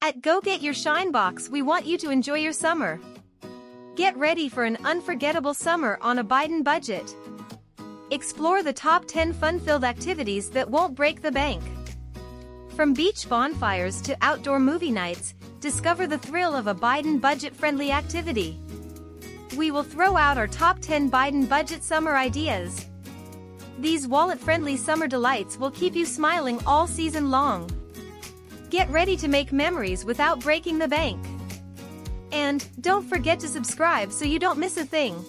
At Go Get Your Shine Box, we want you to enjoy your summer. Get ready for an unforgettable summer on a Biden budget. Explore the top 10 fun-filled activities that won't break the bank. From beach bonfires to outdoor movie nights, discover the thrill of a Biden budget-friendly activity. We will throw out our top 10 Biden budget summer ideas. These wallet-friendly summer delights will keep you smiling all season long. Get ready to make memories without breaking the bank. And don't forget to subscribe so you don't miss a thing.